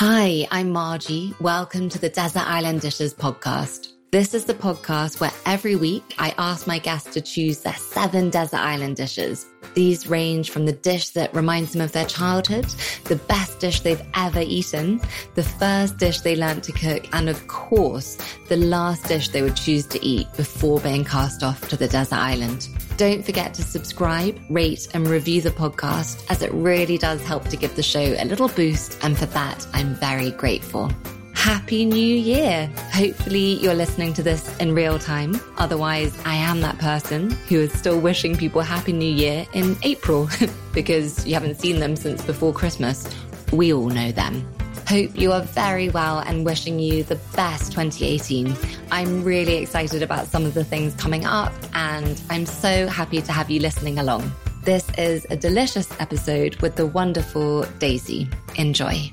Hi, I'm Margie. Welcome to the Desert Island Dishes podcast. This is the podcast where every week I ask my guests to choose their seven desert island dishes. These range from the dish that reminds them of their childhood, the best dish they've ever eaten, the first dish they learned to cook, and of course, the last dish they would choose to eat before being cast off to the desert island. Don't forget to subscribe, rate, and review the podcast as it really does help to give the show a little boost. And for that, I'm very grateful. Happy New Year! Hopefully, you're listening to this in real time. Otherwise, I am that person who is still wishing people Happy New Year in April because you haven't seen them since before Christmas. We all know them. Hope you are very well and wishing you the best 2018. I'm really excited about some of the things coming up, and I'm so happy to have you listening along. This is a delicious episode with the wonderful Daisy. Enjoy.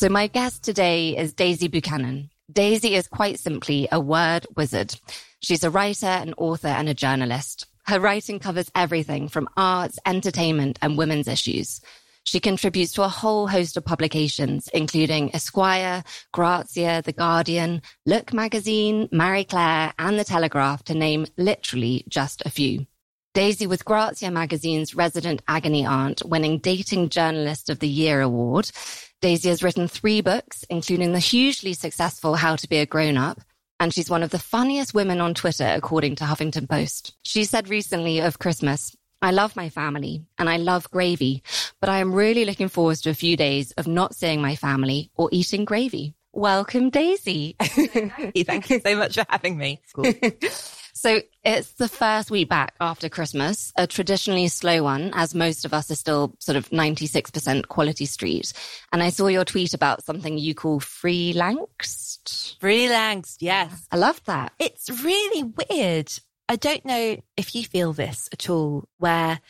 So, my guest today is Daisy Buchanan. Daisy is quite simply a word wizard. She's a writer, an author, and a journalist. Her writing covers everything from arts, entertainment, and women's issues. She contributes to a whole host of publications, including Esquire, Grazia, The Guardian, Look Magazine, Marie Claire, and The Telegraph, to name literally just a few. Daisy was Grazia magazine's resident agony aunt, winning Dating Journalist of the Year award, Daisy has written three books, including the hugely successful How to Be a Grown Up, and she's one of the funniest women on Twitter, according to Huffington Post. She said recently of Christmas, I love my family and I love gravy, but I am really looking forward to a few days of not seeing my family or eating gravy. Welcome, Daisy. Thank you so much for having me. Cool. So it's the first week back after Christmas, a traditionally slow one, as most of us are still sort of 96% quality street. And I saw your tweet about something you call freelanced. Freelanced, yes. I love that. It's really weird. I don't know if you feel this at all, where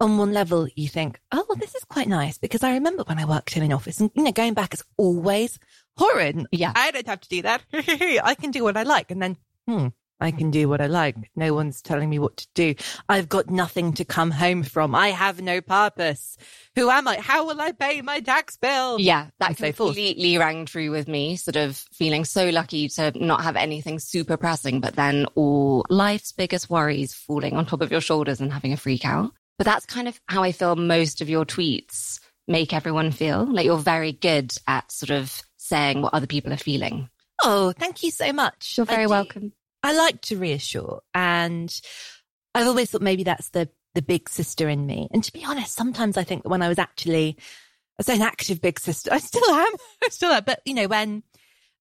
on one level you think, oh, well, this is quite nice because I remember when I worked in an office and, you know, going back is always horrid. Yeah. I don't have to do that. I can do what I like. And then, hmm, I can do what I like. No one's telling me what to do. I've got nothing to come home from. I have no purpose. Who am I? How will I pay my tax bill? Yeah, that so completely rang true with me, sort of feeling so lucky to not have anything super pressing, but then all life's biggest worries falling on top of your shoulders and having a freak out. But that's kind of how I feel most of your tweets make everyone feel. Like you're very good at sort of saying what other people are feeling. Oh, thank you so much. You're very welcome. I like to reassure. And I've always thought maybe that's the, the big sister in me. And to be honest, sometimes I think that when I was actually, I say an active big sister, I still am, I still am. But you know, when,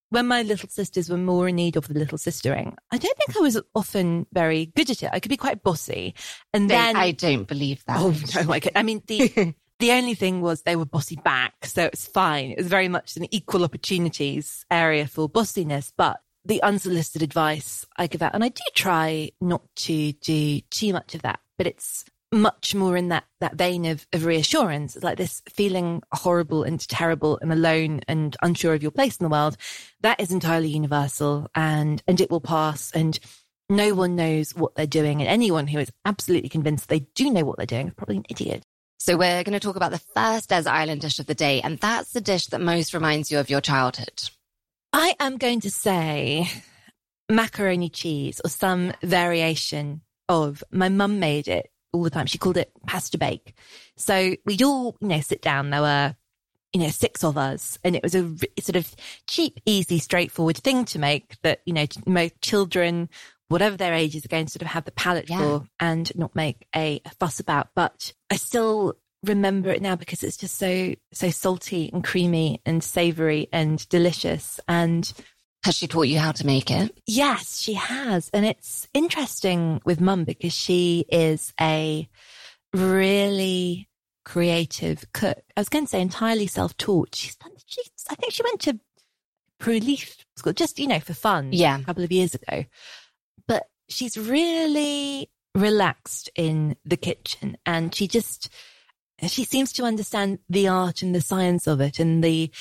when my little sisters were more in need of the little sistering, I don't think I was often very good at it. I could be quite bossy. And then I don't believe that. Oh no, I, could, I mean, the, the only thing was they were bossy back. So it's fine. It was very much an equal opportunities area for bossiness, but the unsolicited advice I give out, and I do try not to do too much of that, but it's much more in that that vein of, of reassurance. It's like this feeling horrible and terrible and alone and unsure of your place in the world. That is entirely universal and and it will pass and no one knows what they're doing. And anyone who is absolutely convinced they do know what they're doing is probably an idiot. So we're going to talk about the first desert island dish of the day, and that's the dish that most reminds you of your childhood. I am going to say macaroni cheese or some variation of my mum made it all the time. She called it pasta bake. So we'd all, you know, sit down. There were, you know, six of us and it was a sort of cheap, easy, straightforward thing to make that, you know, most children, whatever their ages are going to sort of have the palate yeah. for and not make a, a fuss about. But I still remember it now because it's just so so salty and creamy and savory and delicious. And has she taught you how to make it? Yes she has. And it's interesting with mum because she is a really creative cook. I was going to say entirely self-taught. She's done she i think she went to relief school just you know for fun yeah. a couple of years ago. But she's really relaxed in the kitchen and she just she seems to understand the art and the science of it and the,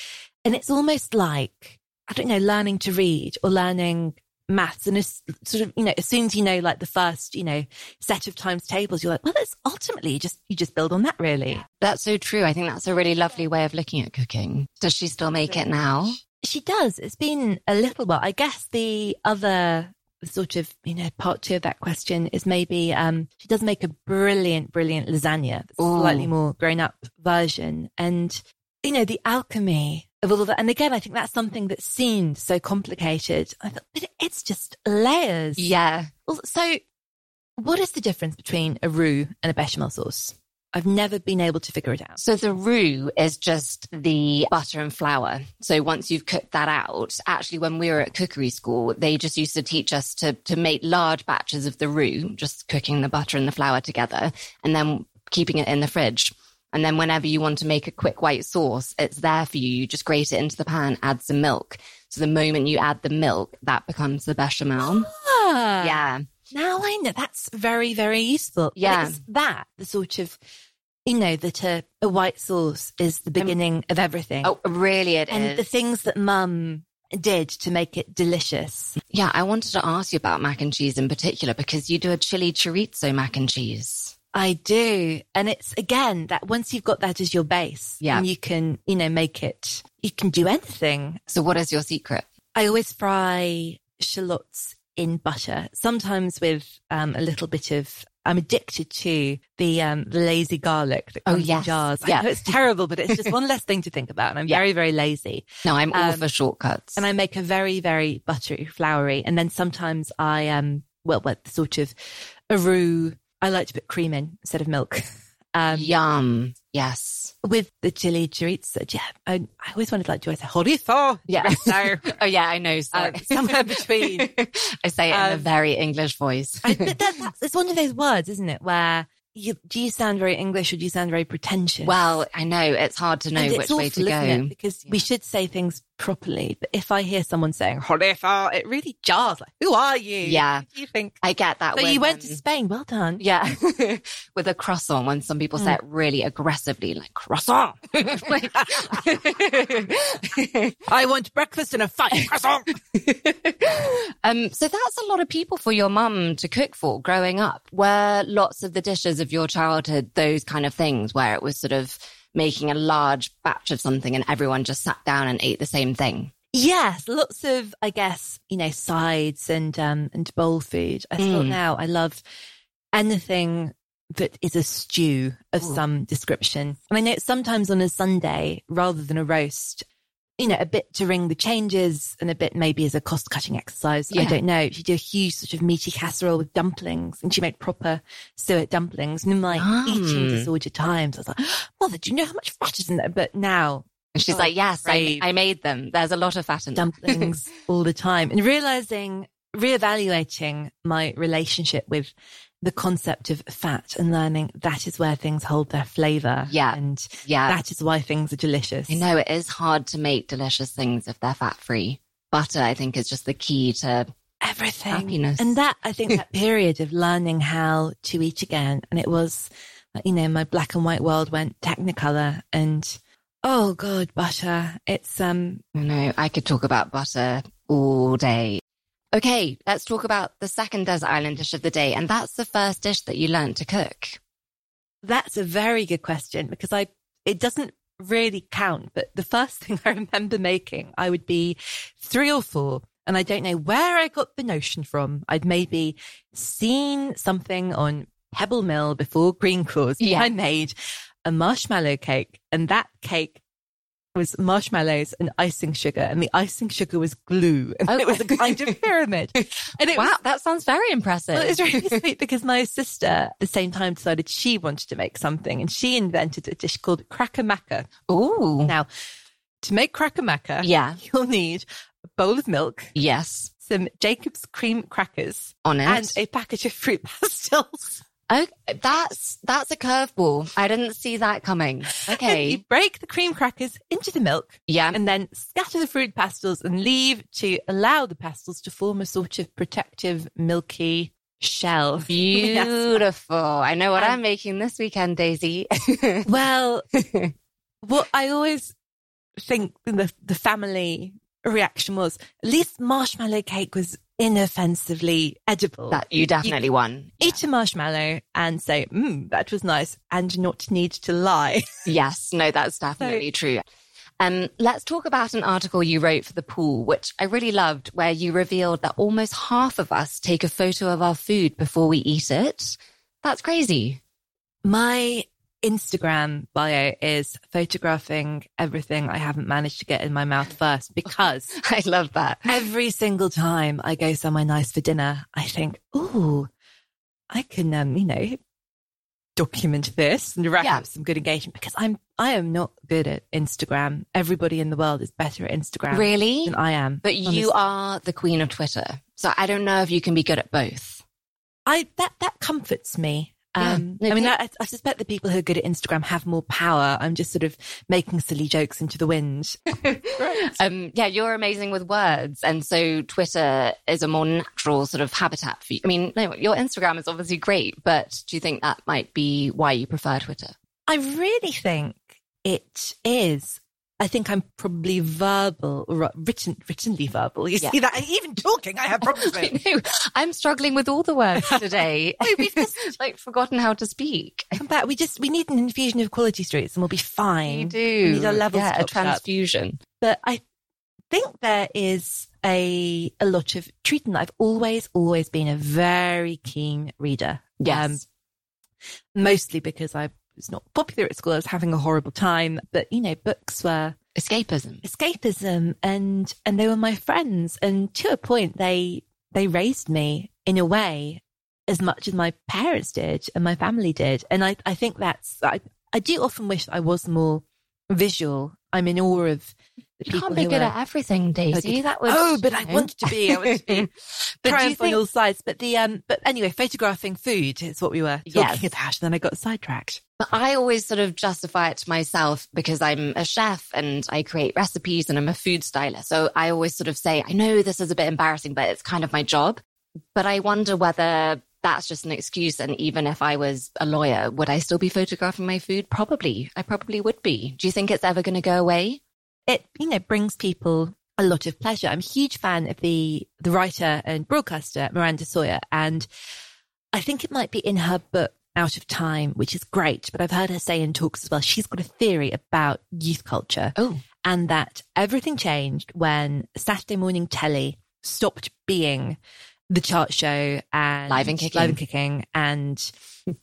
and it's almost like, I don't know, learning to read or learning maths and as sort of, you know, as soon as you know like the first, you know, set of times tables, you're like, well, that's ultimately just, you just build on that really. That's so true. I think that's a really lovely way of looking at cooking. Does she still make it now? She does. It's been a little while. I guess the other sort of, you know, part two of that question is maybe um, she does make a brilliant, brilliant lasagna, slightly more grown up version. And, you know, the alchemy of all of that. And again, I think that's something that seemed so complicated. I thought, but it's just layers. Yeah. Well, So, what is the difference between a roux and a bechamel sauce? I've never been able to figure it out. So the roux is just the butter and flour. So once you've cooked that out, actually when we were at cookery school, they just used to teach us to, to make large batches of the roux, just cooking the butter and the flour together and then keeping it in the fridge. And then whenever you want to make a quick white sauce, it's there for you. You just grate it into the pan, add some milk. So the moment you add the milk, that becomes the bechamel. Ah, Yeah. Now I know that's very, very useful. Yeah. It's that, the sort of, you know, that a, a white sauce is the um, beginning of everything. Oh, really it is. and the things that mum did to make it delicious. Yeah, I wanted to ask you about mac and cheese in particular because you do a chili chorizo mac and cheese. I do. And it's again that once you've got that as your base, Yeah. you can, you know, make it, you can do anything. So what is your secret? I always fry shallots in butter, sometimes with um, a little bit of. I'm addicted to the um, the lazy garlic that Oh, comes in jars. Yeah. I know it's terrible, but it's just one less thing to think about. And I'm Yeah. very, very lazy. No, I'm all Um, for shortcuts. And I make a very, very buttery, floury. And then sometimes I um well, well, sort of a roux. I like to put cream in instead of milk. Um, Yum. Yes. with the chili chorizo, yeah, I, I always wondered, like, do I say chorizo? Yeah. No. oh yeah, I know. Uh, somewhere between. I say it in a Um, very English voice. I, but that, that's, it's one of those words, isn't it? Where you, do you sound very English or do you sound very pretentious? well, I know it's hard to know which it's way awful, to isn't it? go. Because we should say things properly. But if I hear someone saying chorizo, it really jars. Like, who are you? Yeah. Do you think? I get that. So when, you went to um, Spain. Well done. Yeah, with a croissant. When some people say it really aggressively, like croissant. Like- I want breakfast and a fight. Croissant. um, so that's a lot of people for your mum to cook for growing up. Were lots of the dishes of your childhood those kind of things where it was sort of making a large batch of something and everyone just sat down and ate the same thing? Yes, lots of, I guess, you know, sides and um and bowl food. I thought Mm. now I love anything that is a stew of Ooh. some description. I know sometimes on a Sunday, rather than a roast, you know, a bit to ring the changes and a bit maybe as a cost cutting exercise. I don't know. She did a huge sort of meaty casserole with dumplings and she made proper suet dumplings. And in my Yum. eating ah. disorder times, I was like, Mother, do you know how much fat is in there? But now And she's Oh, like, yes, I. I made them. There's a lot of fat in dumplings all the time and realizing, reevaluating my relationship with the concept of fat and learning that is where things hold their flavor. Yeah. And Yeah. that is why things are delicious. You know it is hard to make delicious things if they're fat free. Butter, I think, is just the key to Everything. happiness. And that, I think that period of learning how to eat again. And it was, you know, my black and white world went technicolor and, oh God, butter. It's, um, I know I could talk about butter all day. Okay, let's talk about the second desert island dish of the day. And that's the first dish that you learned to cook. That's a very good question because I, it doesn't really count, but the first thing I remember making, I would be three or four and I don't know where I got the notion from. I'd maybe seen something on Pebble Mill before Green Claws. Yeah. I made a marshmallow cake and that cake was marshmallows and icing sugar and the icing sugar was glue and Oh. it was a kind of pyramid. And it was Wow, that sounds very impressive. well, it was really sweet because my sister at the same time decided she wanted to make something and she invented a dish called cracker macca. Ooh. Now, to make cracker macca, Yeah. you'll need a bowl of milk, Yes. some Jacob's cream crackers, On it. and a package of fruit pastels. Oh, that's, that's a curveball. I didn't see that coming. Okay. you break the cream crackers into the milk Yeah. and then scatter the fruit pastels and leave to allow the pastels to form a sort of protective, milky shell. Yes. Beautiful. I know what And- I'm making this weekend, Daisy. Well, what I always think the the family reaction was at least marshmallow cake was inoffensively edible. That you definitely won. Eat a marshmallow and say, mm, that was nice and not need to lie. Yes, no, that's definitely true. Um, let's talk about an article you wrote for the pool, which I really loved, where you revealed that almost half of us take a photo of our food before we eat it. That's crazy. My Instagram bio is photographing everything I haven't managed to get in my mouth first because I love that. every single time I go somewhere nice for dinner, I think, ooh, I can, um, you know, document this and rack Yeah. up some good engagement because I'm, I am not good at Instagram. Everybody in the world is better at Instagram Really? than I am. But you are the queen of Twitter. So I don't know if you can be good at both. I that that comforts me. Yeah. Um, No, I mean, I, I suspect the people who are good at Instagram have more power. I'm just sort of making silly jokes into the wind. Um, yeah, you're amazing with words. And so Twitter is a more natural sort of habitat for you. I mean, no, your Instagram is obviously great, but do you think that might be why you prefer Twitter? I really think it is. I think I'm probably verbal, written, writtenly verbal. You Yeah. see that? Even talking, I have problems with. I'm struggling with all the words today. We've just like forgotten how to speak. Come back. We just we need an infusion of quality streets, and we'll be fine. We do. We need our levels yeah, a topped up. transfusion. but I think there is a a lot of treatment. I've always always been a very keen reader. Yes. Um, mostly because I was not popular at school. I was having a horrible time, but you know, books were Escapism. escapism and and they were my friends and to a point they they raised me in a way as much as my parents did and my family did. And I, I think that's I, I do often wish I was more visual. I'm in awe of You can't be good are- at everything, Daisy. That would. oh, but I you know. want to be. I want to be. But do you triumph on all sides. But the um, but anyway, photographing food is what we were talking Yes. about. And then I got sidetracked. But I always sort of justify it to myself because I'm a chef and I create recipes and I'm a food stylist. So I always sort of say, I know this is a bit embarrassing, but it's kind of my job. But I wonder whether that's just an excuse. And even if I was a lawyer, would I still be photographing my food? Probably. I probably would be. Do you think it's ever going to go away? It you know brings people a lot of pleasure. I'm a huge fan of the the writer and broadcaster Miranda Sawyer, and I think it might be in her book Out of Time, which is great. But I've heard her say in talks as well. She's got a theory about youth culture Oh, and that everything changed when Saturday morning telly stopped being the chart show and Live and Kicking. live and kicking, and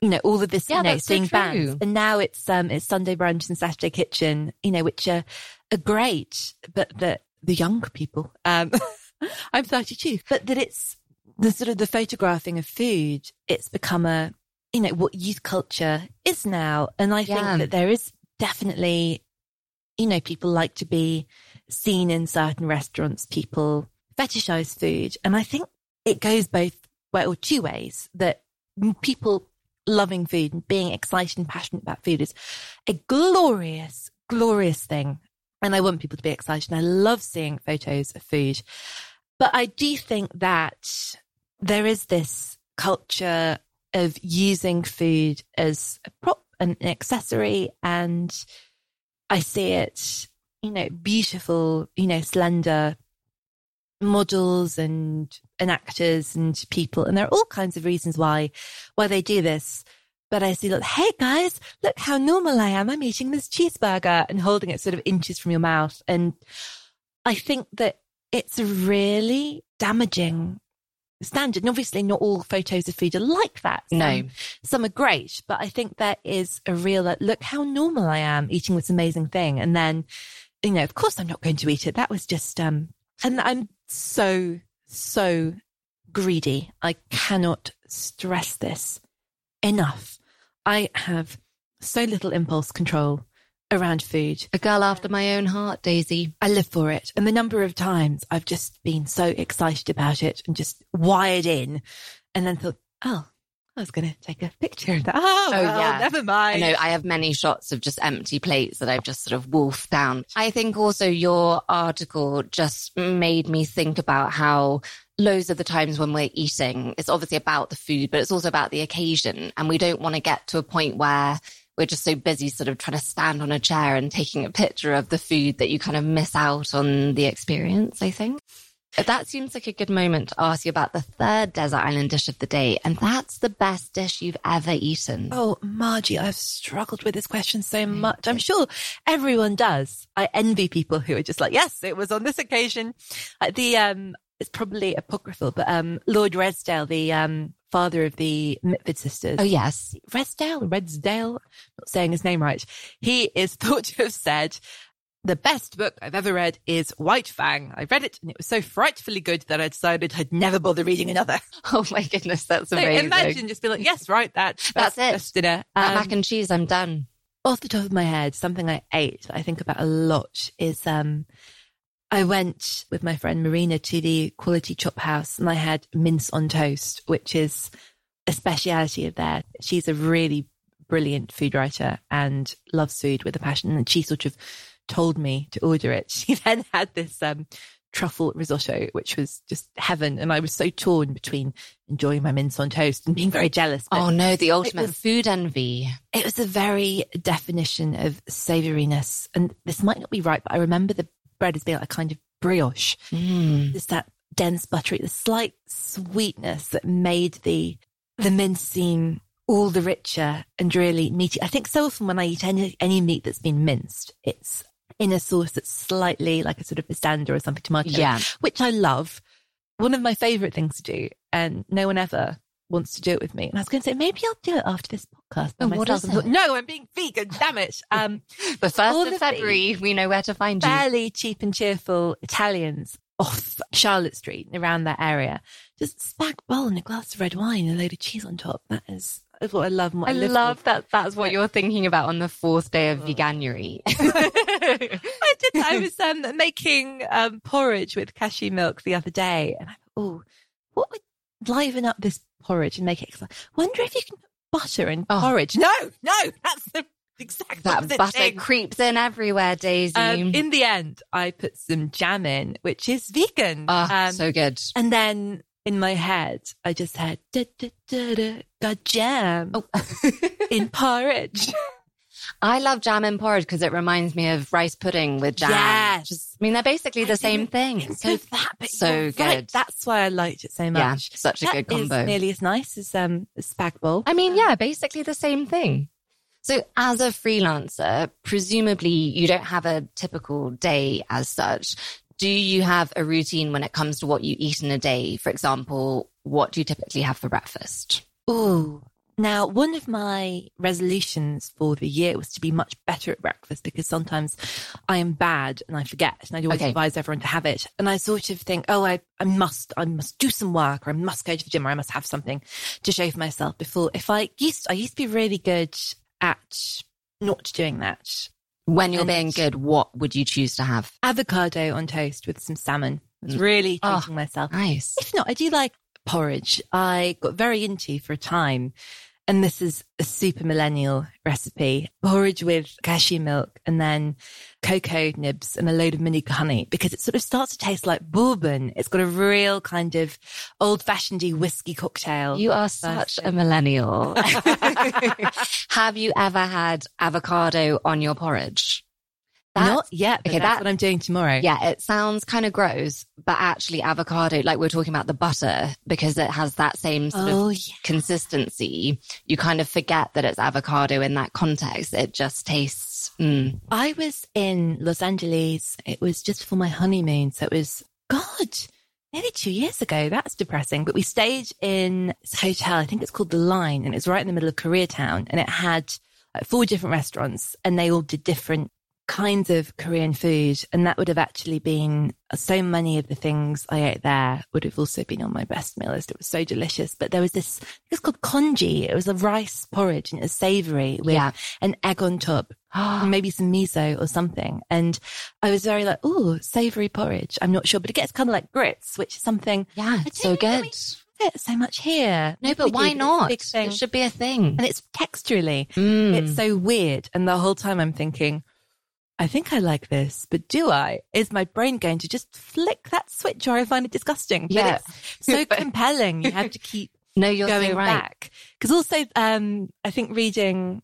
you know all of this, Yeah, you know, that's so bands. And now it's um it's Sunday brunch and Saturday kitchen, you know, which are, are great, but that the young people, um, I'm 32, but that it's the sort of the photographing of food. It's become a you know what youth culture is now, and I think that there is definitely you know, people like to be seen in certain restaurants. People fetishize food. And I think it goes both way or two ways that people loving food and being excited and passionate about food is a glorious, glorious thing. And I want people to be excited. And I love seeing photos of food. But I do think that there is this culture of using food as a prop, and an accessory, and I see it, you know, beautiful, you know, slender models and and actors and people, and there are all kinds of reasons why why they do this. But I see, look, hey guys, look how normal I am. I'm eating this cheeseburger and holding it sort of inches from your mouth, and I think that it's a really damaging standard. And obviously, not all photos of food are like that. Some- No. some are great, but I think there is a real like, look how normal I am eating this amazing thing, and then you know, of course, I'm not going to eat it. That was just um, and I'm so so greedy. I cannot stress this enough. I have so little impulse control around food. a girl after my own heart, Daisy. I live for it. And the number of times I've just been so excited about it and just wired in and then thought, oh, I was going to take a picture of that. Oh, oh well, yeah. never I mind. know I have many shots of just empty plates that I've just sort of wolfed down. I think also your article just made me think about how loads of the times when we're eating, it's obviously about the food, but it's also about the occasion. And we don't want to get to a point where we're just so busy sort of trying to stand on a chair and taking a picture of the food that you kind of miss out on the experience, I think. That seems like a good moment to ask you about the third desert island dish of the day. And that's the best dish you've ever eaten. Oh, Margie, I've struggled with this question so much. I'm sure everyone does. I envy people who are just like, yes, it was on this occasion. Uh, the, um, it's probably apocryphal, but, um, Lord Redesdale, the, um, father of the Mitford sisters. Oh, yes. Redesdale, Redesdale, not saying his name right. He is thought to have said, the best book I've ever read is White Fang. I read it and it was so frightfully good that I decided I'd never bother reading another. Oh my goodness, that's So amazing. imagine just be like, yes, right, that. That's it. That's dinner. That Um, mac and cheese, I'm done. off the top of my head, something I ate that I think about a lot is um I went with my friend Marina to the Quality Chop House and I had mince on toast, which is a speciality of there. She's a really brilliant food writer and loves food with a passion. And she sort of told me to order it. She then had this um truffle risotto, which was just heaven. And I was so torn between enjoying my mince on toast and being very jealous. but Oh no, the ultimate was- food envy. it was a very definition of savouriness. And this might not be right, but I remember the bread as being like a kind of brioche. Mm. There's that dense buttery, the slight sweetness that made the the mince seem all the richer and really meaty. I think so often when I eat any any meat that's been minced, it's in a sauce that's slightly like a sort of pistanda or something tomato, Yeah. which I love. One of my favourite things to do, and no one ever wants to do it with me. And I was going to say maybe I'll do it after this podcast by Oh, what myself. thought, no, I'm being vegan. Damn it! Um, The first of of February, we know where to find you. fairly cheap and cheerful Italians off Charlotte Street around that area. Just spag bowl and a glass of red wine and a load of cheese on top. That is, is what I love. What I, I love for. that. That's what you're thinking about on the fourth day of veganuary. I did. I was um, making um, porridge with cashew milk the other day, and I thought, oh, what would liven up this porridge and make it? exciting? Wonder if you can put butter in Oh. porridge. No, no, that's the exact that opposite butter thing. creeps in everywhere, Daisy. Um, in the end, I put some jam in, which is vegan. oh, Um, so good. and then in my head, I just had da, da, da, da, got jam Oh. in porridge. I love jam and porridge because it reminds me of rice pudding with jam. Yes. Just- I mean, they're basically the I same thing. So that, but so you're right. good. That's why I liked it so much. yeah, such a That good is combo. nearly as nice as um spag bowl. I mean, yeah, basically the same thing. So as a freelancer, presumably you don't have a typical day as such. Do you have a routine when it comes to what you eat in a day? For example, what do you typically have for breakfast? Ooh. Now, one of my resolutions for the year was to be much better at breakfast because sometimes I am bad and I forget and I always Okay. advise everyone to have it. And I sort of think, oh, I, I must, I must do some work or I must go to the gym or I must have something to show for myself before. If I used, I used to be really good at not doing that. When you're And- being good, what would you choose to have? Avocado on toast with some salmon. It's Mm. really Oh. treating myself. Nice. If not, I do like porridge. I got very into for a time. And this is a super millennial recipe. Porridge with cashew milk and then cocoa nibs and a load of manuka honey because it sort of starts to taste like bourbon. It's got a real kind of old fashioned whiskey cocktail. You are such a millennial. have you ever had avocado on your porridge? That's- Not yet, okay, that's that- what I'm doing tomorrow. Yeah, it sounds kind of gross, but actually avocado, like we're talking about the butter, because it has that same sort Oh, of yeah. consistency, you kind of forget that it's avocado in that context. It just tastes, mm. I was in Los Angeles. It was just for my honeymoon. So it was, God, maybe two years ago. That's depressing. But we stayed in this hotel. I think it's called The Line and it's right in the middle of Koreatown and it had like four different restaurants and they all did different kinds of Korean food. And that would have actually been so many of the things I ate there would have also been on my best meal list. It was so delicious. But there was this, it's called congee. It was a rice porridge and it was savory with Yeah. an egg on top maybe some miso or something. And I was very like, oh, savory porridge. I'm not sure, but it gets kind of like grits, which is something yeah, don't so good. we fit so much here. No, but do, why it's not? It should be a thing. and it's texturally, Mm. it's so weird. And the whole time I'm thinking, I think I like this, but do I? Is my brain going to just flick that switch or I find it disgusting? But Yeah. it's so compelling. You have to keep no, you're going so right. back. Because also, um, I think reading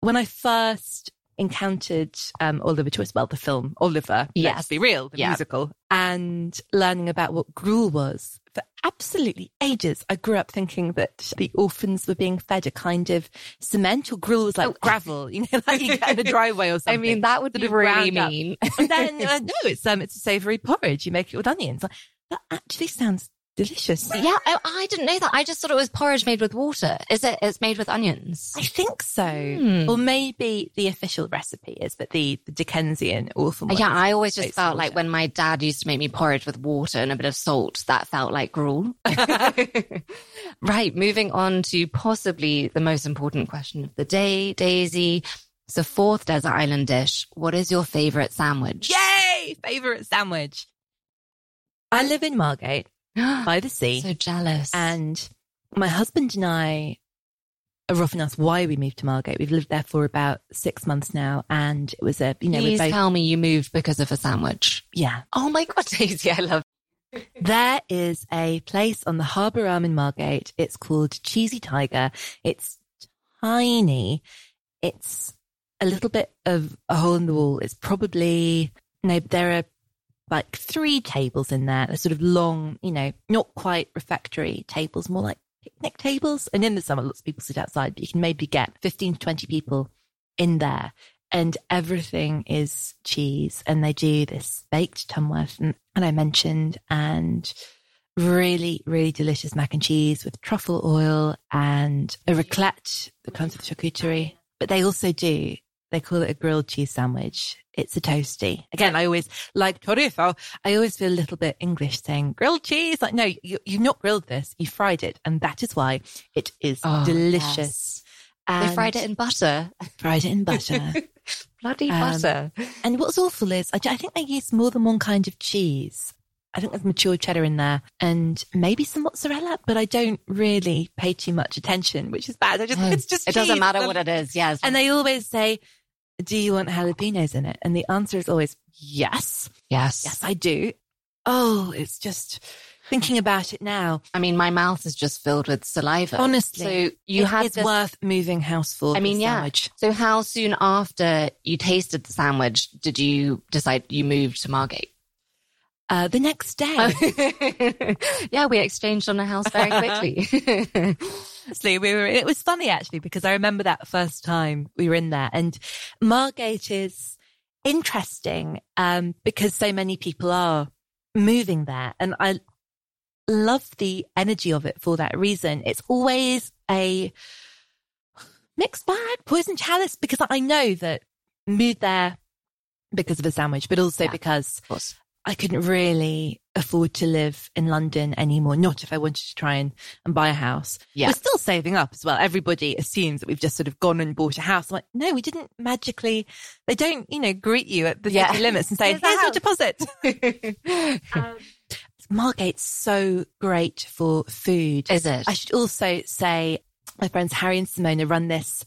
when I first encountered um, Oliver Twist, well, the film Oliver, Yes. let's be real, the Yeah. musical, and learning about what gruel was for absolutely ages. I grew up thinking that the orphans were being fed a kind of cement or gruel was like Oh. gravel, you know, like you get in a driveway or something. I mean, that would be really mean. And then uh, no, it's um, it's a savoury porridge. You make it with onions. Like, that actually sounds delicious. yeah, I, I didn't know that. I just thought it was porridge made with water. Is it? It's made with onions. I think so. Hmm. Or maybe the official recipe is, but the, the Dickensian awful. Yeah, I always just felt like when my dad used to make me porridge with water and a bit of salt, that felt like gruel. right, moving on to possibly the most important question of the day, Daisy. So, fourth desert island dish. What is your favorite sandwich? Yay! Favorite sandwich. I live in Margate by the sea, so jealous. and my husband and I are often asked why we moved to Margate. We've lived there for about six months now, and it was a you know please both, tell me you moved because of a sandwich. yeah. Oh my God, Daisy, I love There is a place on the Harbour Arm in Margate. It's called Cheesy Tiger. It's tiny. It's a little bit of a hole in the wall. It's probably, no, there are like three tables in there. They're sort of long, you know, not quite refectory tables, more like picnic tables. And in the summer, lots of people sit outside, but you can maybe get 15 to 20 people in there. And everything is cheese. And they do this baked Tunworth, and, and I mentioned, and really, really delicious mac and cheese with truffle oil and a raclette that comes with charcuterie. But they also do, they call it a grilled cheese sandwich. It's a toasty. Again, I always like chorizo. I always feel a little bit English saying grilled cheese. Like, no, you, you've not grilled this. You fried it. And that is why it is Oh, delicious. yes. They fried it in butter. fried it in butter. Bloody Um, butter. And what's awful is I, I think they use more than one kind of cheese. I think there's mature cheddar in there and maybe some mozzarella, but I don't really pay too much attention, which is bad. I just, it's just, it doesn't cheese. matter what it is. Yes. And they always say, do you want jalapenos in it? And the answer is always yes. yes. Yes, I do. Oh, it's just thinking about it now. I mean, my mouth is just filled with saliva. Honestly, So you it had is this- worth moving house for. I mean, yeah. sandwich. So how soon after you tasted the sandwich did you decide you moved to Margate? Uh, the next day. yeah, we exchanged on a house very quickly. Honestly, we were, it was funny actually because I remember that first time we were in there and Margate is interesting, um, because so many people are moving there and I love the energy of it for that reason. It's always a mixed bag, poison chalice, because I know that moved there because of a sandwich, but also Yeah. because. I couldn't really afford to live in London anymore. Not if I wanted to try and, and buy a house. Yeah. We're still saving up as well. Everybody assumes that we've just sort of gone and bought a house. I'm like, no, we didn't magically, they don't, you know, greet you at the Yeah. city limits and say, Here's here's your deposit. Um, Margate's so great for food. Is it? I should also say my friends Harry and Simona run this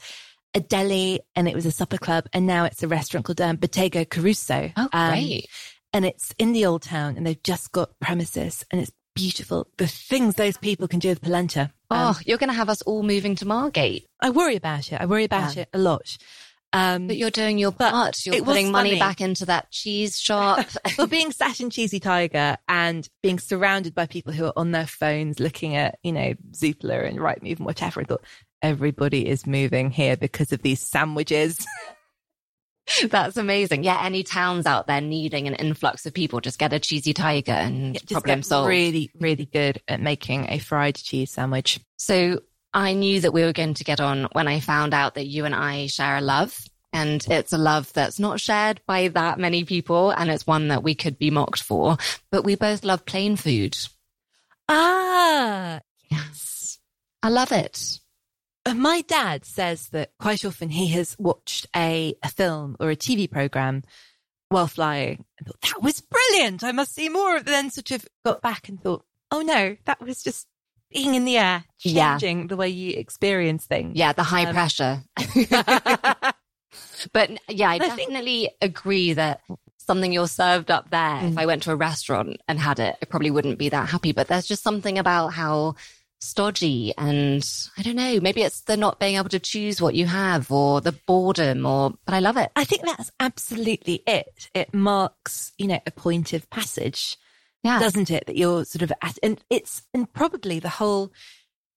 a deli and it was a supper club and now it's a restaurant called um, Bottega Caruso. oh, Um, great. And it's in the old town and they've just got premises and it's beautiful. The things those people can do with polenta. Um, oh, you're going to have us all moving to Margate. I worry about it. I worry about Yeah. it a lot. Um, But you're doing your part. You're putting money funny. back into that cheese shop. for being sat in Cheesy Tiger and being surrounded by people who are on their phones looking at, you know, Zoopla and Rightmove and whatever, I thought everybody is moving here because of these sandwiches. That's amazing. Yeah, any towns out there needing an influx of people, just get a cheesy tiger and Just problem solved. really, really good at making a fried cheese sandwich. So I knew that we were going to get on when I found out that you and I share a love. And it's a love that's not shared by that many people. And it's one that we could be mocked for. But we both love plain food. Ah, Yes. I love it. Uh, My dad says that quite often he has watched a, a film or a TV program while flying and thought, that was brilliant. I must see more. Of it. Then sort of got back and thought, oh no, that was just being in the air, Yeah. changing the way you experience things. Yeah, the high Um, pressure. but yeah, I I think- definitely agree that something you're served up there, if Mm. I went to a restaurant and had it, I probably wouldn't be that happy. But there's just something about how stodgy and I don't know, maybe it's the not being able to choose what you have or the boredom or, but I love it. I think that's absolutely it. It marks, you know, a point of passage, Yeah. doesn't it? That you're sort of at, and it's, and probably the whole,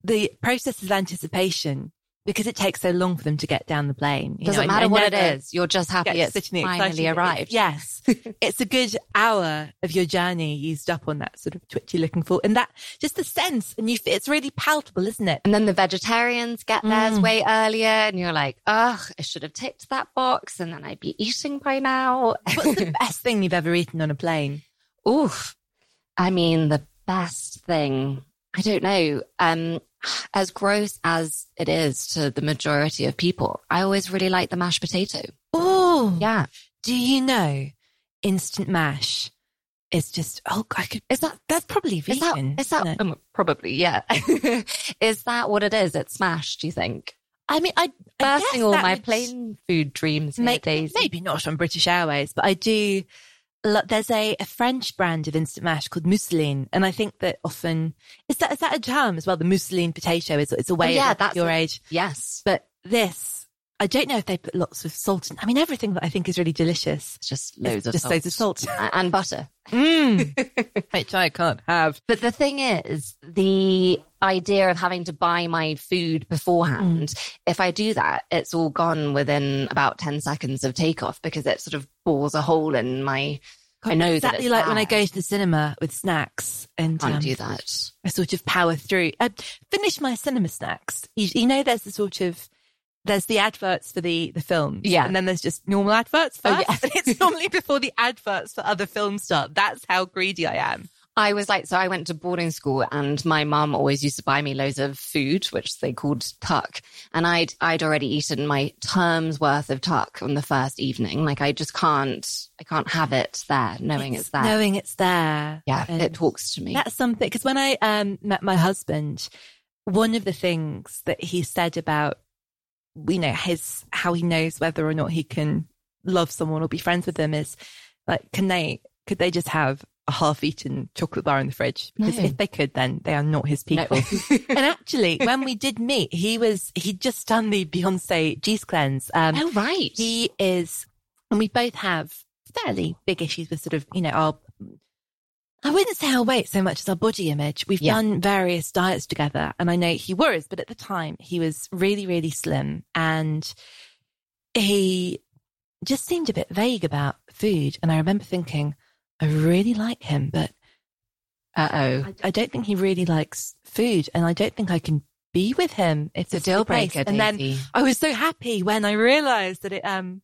the process of anticipation because it takes so long for them to get down the plane. you Doesn't I- matter what it is. You're just happy it's to sit in the finally arrived. Yes. it's a good hour of your journey used up on that sort of twitchy looking for, and that just the sense and you, it's really palpable, isn't it? And then the vegetarians get theirs Mm. way earlier and you're like, ugh, I should have ticked that box and then I'd be eating by now. What's the best thing you've ever eaten on a plane? Oof. I mean, the best thing, I don't know. Um, as gross as it is to the majority of people, I always really like the mashed potato. Oh, Yeah. Do you know instant mash is just, oh, I could, Is that, that's probably is that, vegan. is that, isn't it? um, probably, yeah. is that what it is? It's smashed, do you think? I mean, I, I Bursting all that my plain food dreams make, maybe not on British Airways, but I do. There's a, a French brand of instant mash called mousseline, and I think that often is that is that a term as well. The mousseline potato is it's a way Oh, yeah, of that's your a- age, Yes. but this. I don't know if they put lots of salt in. I mean, everything that I think is really delicious. It's just loads of just salt. loads of salt, and butter. mm. which I can't have. But the thing is, the idea of having to buy my food beforehand, Mm. if I do that, it's all gone within about 10 seconds of takeoff because it sort of bores a hole in my. I know that exactly it's like when I go to the cinema with snacks and Can't um, do that. I sort of power through. I finish my cinema snacks. You, you know, there's the sort of there's the adverts for the the films, Yeah. and then there's just normal adverts Oh, first. yeah. and it's normally before the adverts for other films start. That's how greedy I am. I was like, so I went to boarding school and my mum always used to buy me loads of food, which they called tuck. And I'd, I'd already eaten my term's worth of tuck on the first evening. Like I just can't, I can't have it there knowing it's, there. knowing it's there. yeah. And It talks to me. That's something because when I um, met my husband, one of the things that he said about you know his how he knows whether or not he can love someone or be friends with them is like can they could they just have a half-eaten chocolate bar in the fridge because No. if they could then they are not his No. people and actually when we did meet he was he'd just done the beyonce juice cleanse um oh, right. he is, and we both have fairly big issues with sort of, you know, our, I wouldn't say our weight so much as our body image. We've Yeah. done various diets together and I know he was, but at the time he was really, really slim and he just seemed a bit vague about food. And I remember thinking, I really like him, but Uh oh. I, don't think he really likes food and I don't think I can be with him It's a deal breaker, And then Daisy. I was so happy when I realized that it, um,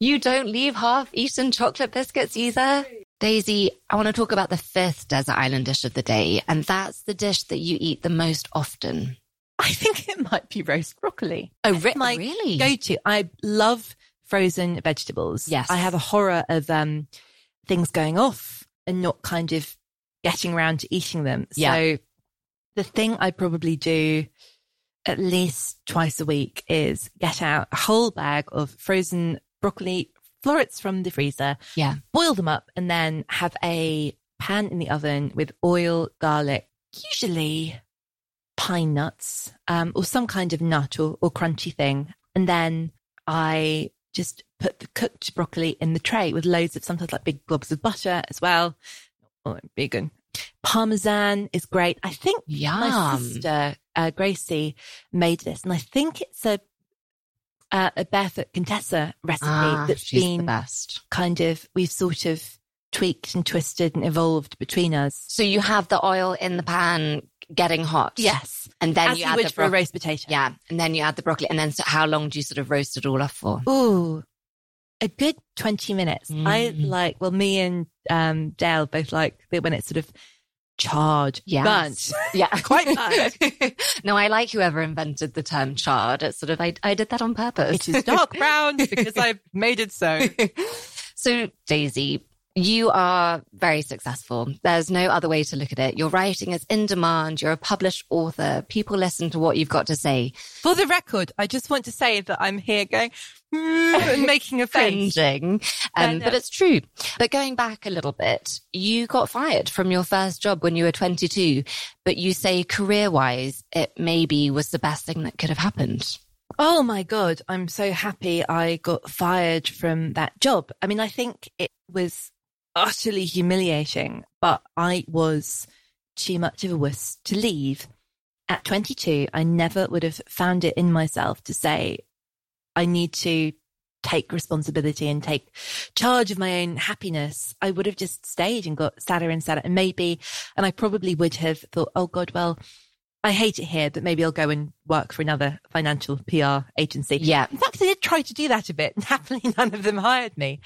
You don't leave half eaten chocolate biscuits either. Daisy, I want to talk about the fifth desert island dish of the day, and that's the dish that you eat the most often. I think it might be roast broccoli. Oh, That's my really? Go to. I love frozen vegetables. Yes. I have a horror of um, things going off and not kind of getting around to eating them. Yeah. So the thing I probably do at least twice a week is get out a whole bag of frozen broccoli florets from the freezer, Yeah. boil them up, and then have a pan in the oven with oil, garlic, usually pine nuts, um, or some kind of nut or, or crunchy thing. And then I just put the cooked broccoli in the tray with loads of sometimes like big globs of butter as well. Oh, vegan. Parmesan is great. I think my sister uh, Gracie made this, and I think it's a uh, a barefoot Contessa recipe Ah, that's she's been the best. kind of we've sort of tweaked and twisted and evolved between us. So you have the oil in the pan getting hot. Yes, And then as you you add would the for a roast potato. Yeah. And then you add the broccoli. And then so how long do you sort of roast it all off for? Ooh, a good 20 minutes. I Mm. like, well, me and um, Dale both like when it's sort of charred, Yes. burnt. Yeah. Quite burnt. no, I like whoever invented the term charred. It's sort of, I, I did that on purpose. It is dark brown because I've made it so. so, Daisy, You are very successful. There's no other way to look at it. Your writing is in demand. You're a published author. People listen to what you've got to say. For the record, I just want to say that I'm here going and making a face. Cringing. Um, but it's true. But going back a little bit, you got fired from your first job when you were 22, but you say career wise, it maybe was the best thing that could have happened. Oh my God. I'm so happy I got fired from that job. I mean, I think it was utterly humiliating, but I was too much of a wuss to leave. At 22, I never would have found it in myself to say, I need to take responsibility and take charge of my own happiness. I would have just stayed and got sadder and sadder. And maybe, and I probably would have thought, oh God, well, I hate it here, but maybe I'll go and work for another financial PR agency. Yeah. In fact, I did try to do that a bit and happily none of them hired me.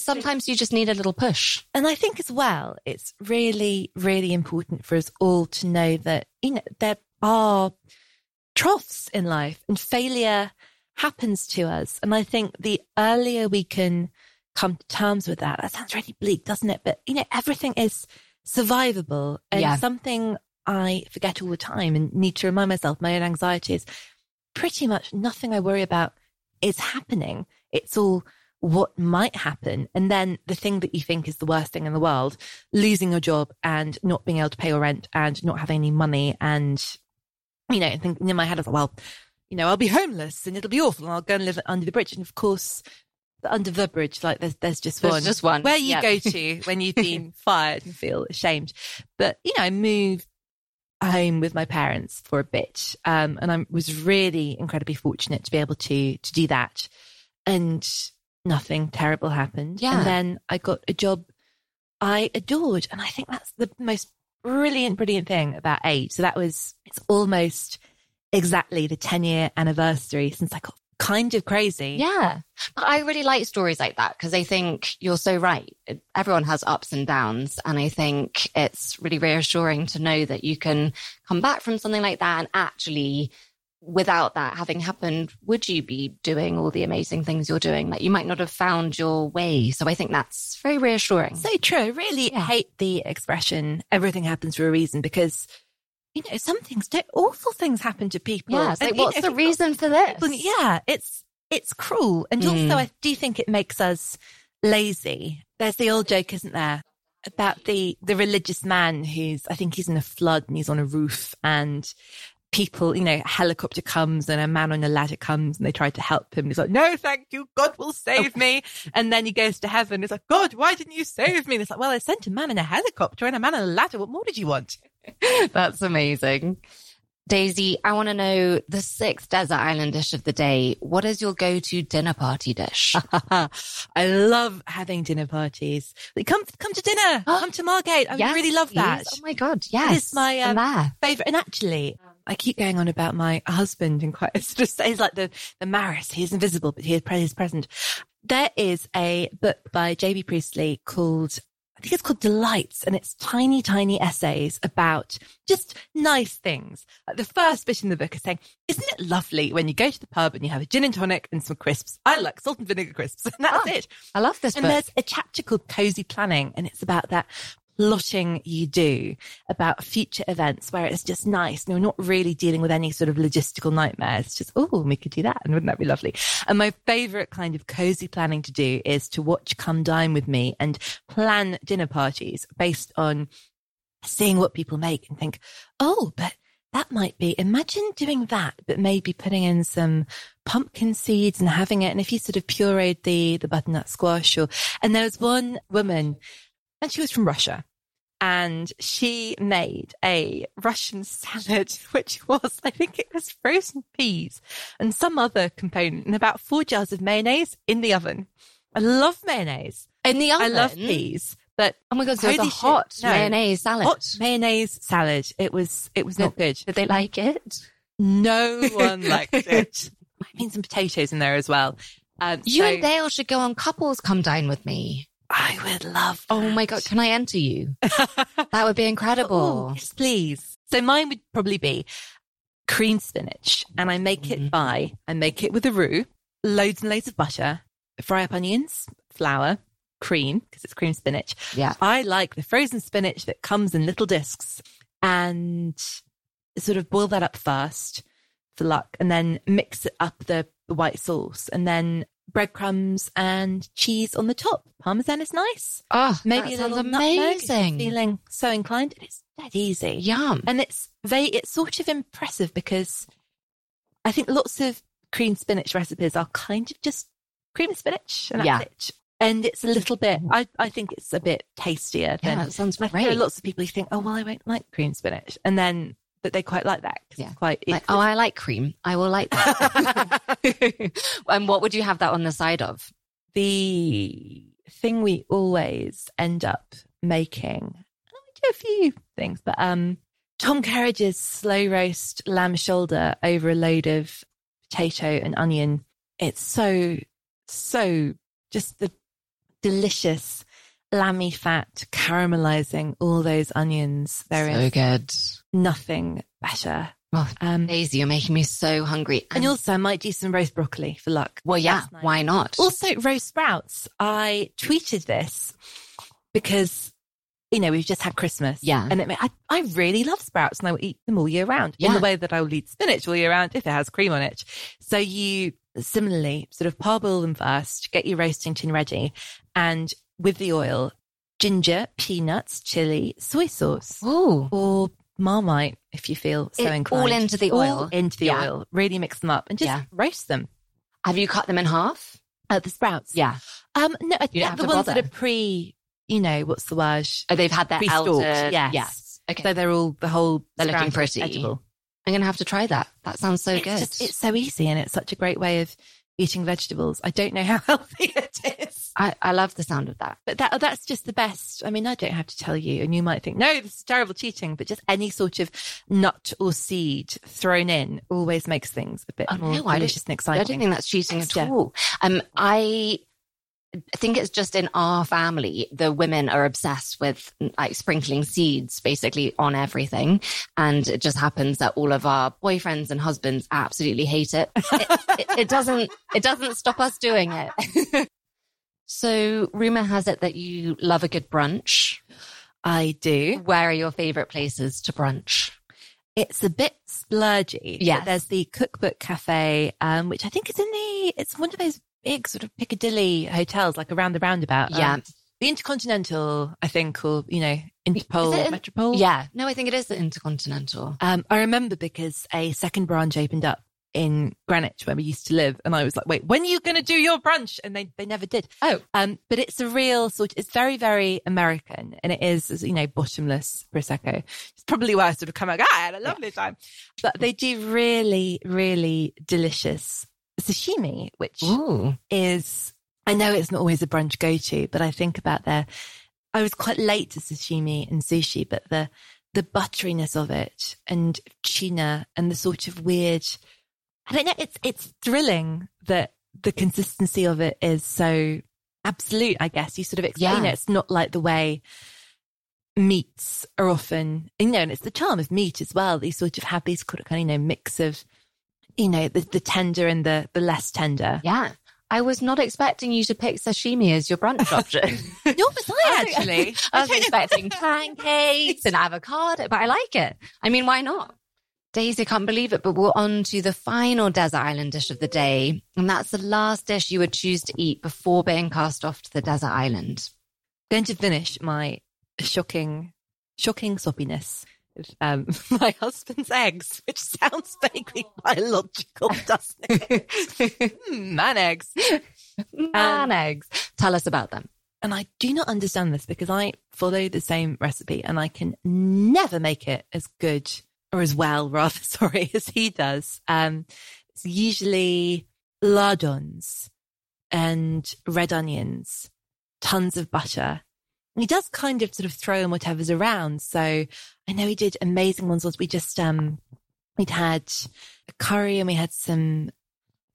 Sometimes you just need a little push. And I think as well, it's really, really important for us all to know that, you know, there are troughs in life and failure happens to us. And I think the earlier we can come to terms with that, that sounds really bleak, doesn't it? But, you know, everything is survivable and Yeah. something I forget all the time and need to remind myself my own anxieties. Pretty much nothing I worry about is happening. It's all what might happen. And then the thing that you think is the worst thing in the world, losing your job and not being able to pay your rent and not having any money. And, you know, thinking in my head, I was like, well, you know, I'll be homeless and it'll be awful and I'll go and live under the bridge. And of course, under the bridge, like there's, there's just There's one. just one. Where you Yeah. go to when you've been fired and feel ashamed. But, you know, I moved home with my parents for a bit. Um, and I was really incredibly fortunate to be able to, to do that. And nothing terrible happened. Yeah. And then I got a job I adored. And I think that's the most brilliant, brilliant thing about age. So that was, it's almost exactly the 10 year anniversary since I got kind of crazy. Yeah. But I really like stories like that because I think you're so right. Everyone has ups and downs. And I think it's really reassuring to know that you can come back from something like that and actually, without that having happened, would you be doing all the amazing things you're doing? Like you might not have found your way. So I think that's very reassuring. So true. I really Yeah. hate the expression everything happens for a reason because, you know, some things don't, awful things happen to people. yeah. Like, And, what's know, the got reason for this? people- yeah, it's, it's cruel. And Mm. also I do think it makes us lazy. There's the old joke, isn't there? About the, the religious man who's, I think he's in a flood and he's on a roof and people, you know, a helicopter comes and a man on a ladder comes and they try to help him. He's like, no, thank you. God will save me. And then he goes to heaven. It's like, God, why didn't you save me? And it's like, well, I sent a man in a helicopter and a man on a ladder. What more did you want? That's amazing. Daisy, I want to know the sixth desert island dish of the day. What is your go-to dinner party dish? I love having dinner parties. Come, come to dinner. come to Margate. I Yes, really love that. please. Oh my God. Yes. is my, um, favorite. And actually, I keep going on about my husband and quite it's just, says like the, the Maris. He's invisible, but he is he's present. There is a book by J.B. Priestley called, I think it's called Delights and it's tiny, tiny essays about just nice things. Like the first bit in the book is saying, isn't it lovely when you go to the pub and you have a gin and tonic and some crisps? I like salt and vinegar crisps. And that's Oh, it. I love this And book. there's a chapter called Cozy Planning, and it's about that plotting you do about future events where it's just nice. And you're not really dealing with any sort of logistical nightmares. It's just, oh, we could do that. And wouldn't that be lovely? And my favorite kind of cozy planning to do is to watch Come Dine with Me and plan dinner parties based on seeing what people make and think, oh, but that might be, imagine doing that, but maybe putting in some pumpkin seeds and having it. And if you sort of pureed the, the butternut squash or, and there was one woman and she was from Russia and she made a Russian salad, which was, I think it was frozen peas and some other component and about four jars of mayonnaise in the oven. I love mayonnaise. In the oven? I love peas, but Oh my God. So it's a Holy shit, hot no. mayonnaise salad. hot mayonnaise salad. It was, it was not good. Did they like it? No one liked it. I mean, some potatoes in there as well. Um, You so and Dale should go on couples come dine with me. I would love. Oh my. God. Can I enter you? that would be incredible. Oh, yes, please. So mine would probably be cream spinach, and I make it Mhm. by I make it with a roux, loads and loads of butter, fry up onions, flour, cream because it's cream spinach. Yeah. I like the frozen spinach that comes in little discs and sort of boil that up first for luck and then mix it up the, the white sauce and then breadcrumbs and cheese on the top. Parmesan is nice. Oh, Maybe a little sounds nutmeg if you're amazing. feeling so inclined. It is dead easy. Yum. And it's very, it's sort of impressive because I think lots of cream spinach recipes are kind of just cream and spinach and Yeah. it. And it's a little bit, I, I think it's a bit tastier Yeah, than, that sounds and I are lots of people who think, oh, well, I won't like cream spinach. And then, but they quite like that. Yeah. Quite, Like, oh, I like cream. I will like that. and what would you have that on the side of? the thing we always end up making. I do a few things, but um, Tom Kerridge's slow roast lamb shoulder over a load of potato and onion. It's so so just the delicious lammy fat caramelizing all those onions. There is So good. Nothing better. Oh, Um, Daisy, you're making me so hungry. and also, I might do some roast broccoli for luck. well, yeah, why not? Also, roast sprouts. I tweeted this because, you know, we've just had Christmas. Yeah. And it, I, I really love sprouts and I will eat them all year round in the way that I will eat spinach all year round if it has cream on it. So you similarly sort of parboil them first, get your roasting tin ready and with the oil, ginger, peanuts, chili, soy sauce Ooh. or marmite if you feel so It- inclined. all into the All oil. into the Yeah. oil. Really mix them up and just Yeah. roast them. Have you cut them in half? Uh, the sprouts. Yeah. Um, no, I think the ones that are pre, you know, what's the word? Oh, they've had their Pre-stalked, yes. Yes. Okay. So they're all the whole. They're looking pretty. edible. I'm going to have to try that. That sounds so it's good. Just, it's so easy and it's such a great way of eating vegetables. I don't know how healthy it is, I, I love the sound of that. but that that's just the best. I mean, I don't have to tell you, and you might think, no, this is terrible cheating, but just any sort of nut or seed thrown in always makes things a bit Oh, more no, delicious and exciting. I don't think that's cheating at Yeah. all. Um, I think it's just in our family, the women are obsessed with like sprinkling seeds basically on everything. And it just happens that all of our boyfriends and husbands absolutely hate it. It, it, it doesn't, it doesn't stop us doing it. so rumor has it that you love a good brunch. I do. Where are your favorite places to brunch? It's a bit splurgy. Yeah. There's the Cookbook Cafe, um, which I think is in the, it's one of those big sort of Piccadilly hotels, like around the roundabout. Um, Yeah. the Intercontinental, I think, or, you know, Interpol, in- Metropole. Yeah. No, I think it is the Intercontinental. Um, I remember because a second branch opened up in Greenwich where we used to live. And I was like, wait, when are you going to do your brunch? And they, they never did. Oh. Um, but it's a real sort it's very, very American and it is, you know, bottomless Prosecco. It's probably why I sort of come out, ah, I had a lovely time. But they do really, really delicious sashimi, which Ooh. is, I know it's not always a brunch go to, but I think about their, I was quite late to sashimi and sushi, but the, the butteriness of it and tuna and the sort of weird, I don't know, it's, it's thrilling that the consistency of it is so absolute, I guess. You sort of explain Yeah. it. It's not like the way meats are often, you know, and it's the charm of meat as well. These sort of have these kind of, you know, mix of, you know, the, the tender and the, the less tender. Yeah. I was not expecting you to pick sashimi as your brunch option. Nor was I actually. I was expecting pancakes and avocado, but I like it. I mean, why not? Daisy, I can't believe it, but we're on to the final desert island dish of the day. And that's the last dish you would choose to eat before being cast off to the desert island. going to finish my shocking, shocking soppiness with um, my husband's eggs, which sounds vaguely biological, doesn't it? Hmm, Man eggs. Man eggs. Tell us about them. And I do not understand this because I follow the same recipe and I can never make it as good or as well, rather, sorry, as he does. Um, it's usually lardons and red onions, tons of butter. And he does kind of sort of throw in whatever's around. So I know he did amazing ones. once We just, um, we'd had a curry and we had some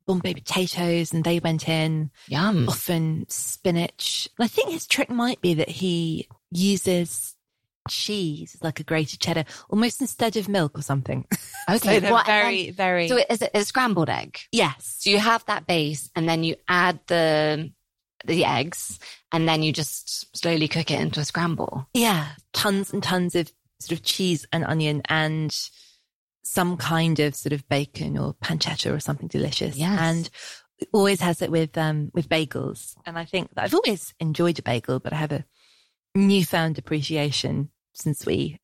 Bombay potatoes and they went in Yum. often spinach. I think his trick might be that he uses cheese is like a grated cheddar, almost instead of milk or something. Okay. so What- very, very. So is it a scrambled egg? yes. So you have that base and then you add the the eggs and then you just slowly cook it into a scramble. Yeah. Tons and tons of sort of cheese and onion and some kind of sort of bacon or pancetta or something delicious. Yes. And always has it with, um, with bagels. And I think that I've always enjoyed a bagel, but I have a newfound appreciation since we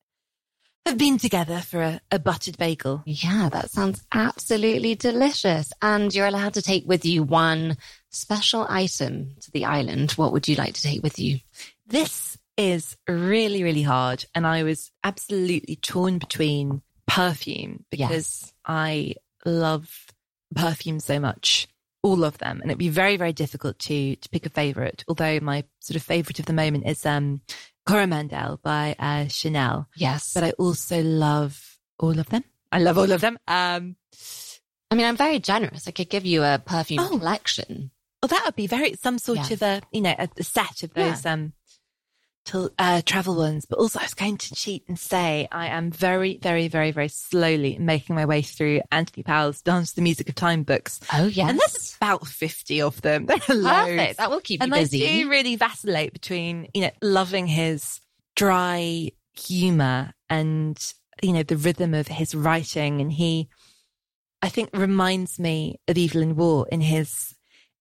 have been together for a, a buttered bagel. Yeah, that sounds absolutely delicious. And you're allowed to take with you one special item to the island. What would you like to take with you? This is really, really hard. And I was absolutely torn between perfume because Yes. I love perfume so much, all of them. And it'd be very, very difficult to, to pick a favorite. Although my sort of favorite of the moment is, um, Coromandel by, uh, Chanel. Yes. But I also love all of them. I love all of them. Um, I mean, I'm very generous. I could give you a perfume Oh. collection. Well, that would be very some sort Yeah. of a you know a, a set of those um till uh, travel ones. But also, I was going to cheat and say I am very, very, very, very slowly making my way through Anthony Powell's "Dance to the Music of Time" books, Oh, yes. and there's about fifty of them. There are. Perfect. That will keep you and busy. I do really vacillate between you know loving his dry humor and you know the rhythm of his writing, and he, I think, reminds me of Evelyn Waugh in his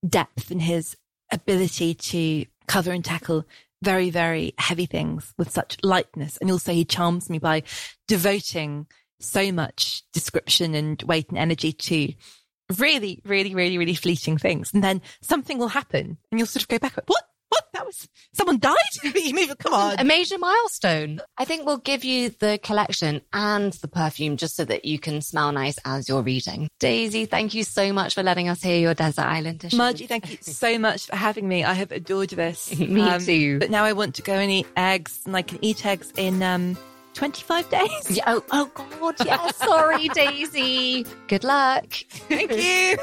depth and his ability to cover and tackle very, very heavy things with such lightness. And you'll also he charms me by devoting so much description and weight and energy to really, really, really, really fleeting things. And then something will happen and you'll sort of go back, what? What? That was, someone died? Come on. a major milestone. I think we'll give you the collection and the perfume just so that you can smell nice as you're reading. Daisy, thank you so much for letting us hear your desert island dishes. Margie, thank you so much for having me. I have adored this. Um, Me too. But now I want to go and eat eggs and I can eat eggs in, um, 25 days. Yeah, oh, oh God, yeah. Sorry, Daisy. Good luck. Thank you.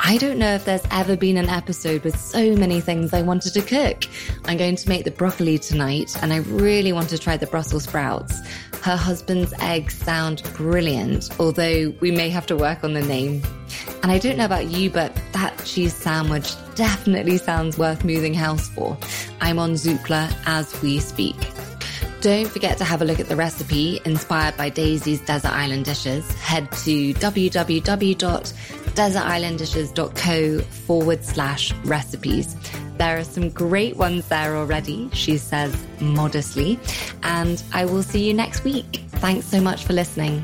I don't know if there's ever been an episode with so many things I wanted to cook. I'm going to make the broccoli tonight and I really want to try the Brussels sprouts. Her husband's eggs sound brilliant, although we may have to work on the name. And I don't know about you, but that cheese sandwich definitely sounds worth moving house for. I'm on Zoopla as we speak. Don't forget to have a look at the recipe inspired by Daisy's Desert Island Dishes. Head to www.desertislanddishes.co forward slash recipes. There are some great ones there already, she says modestly. And I will see you next week. Thanks so much for listening.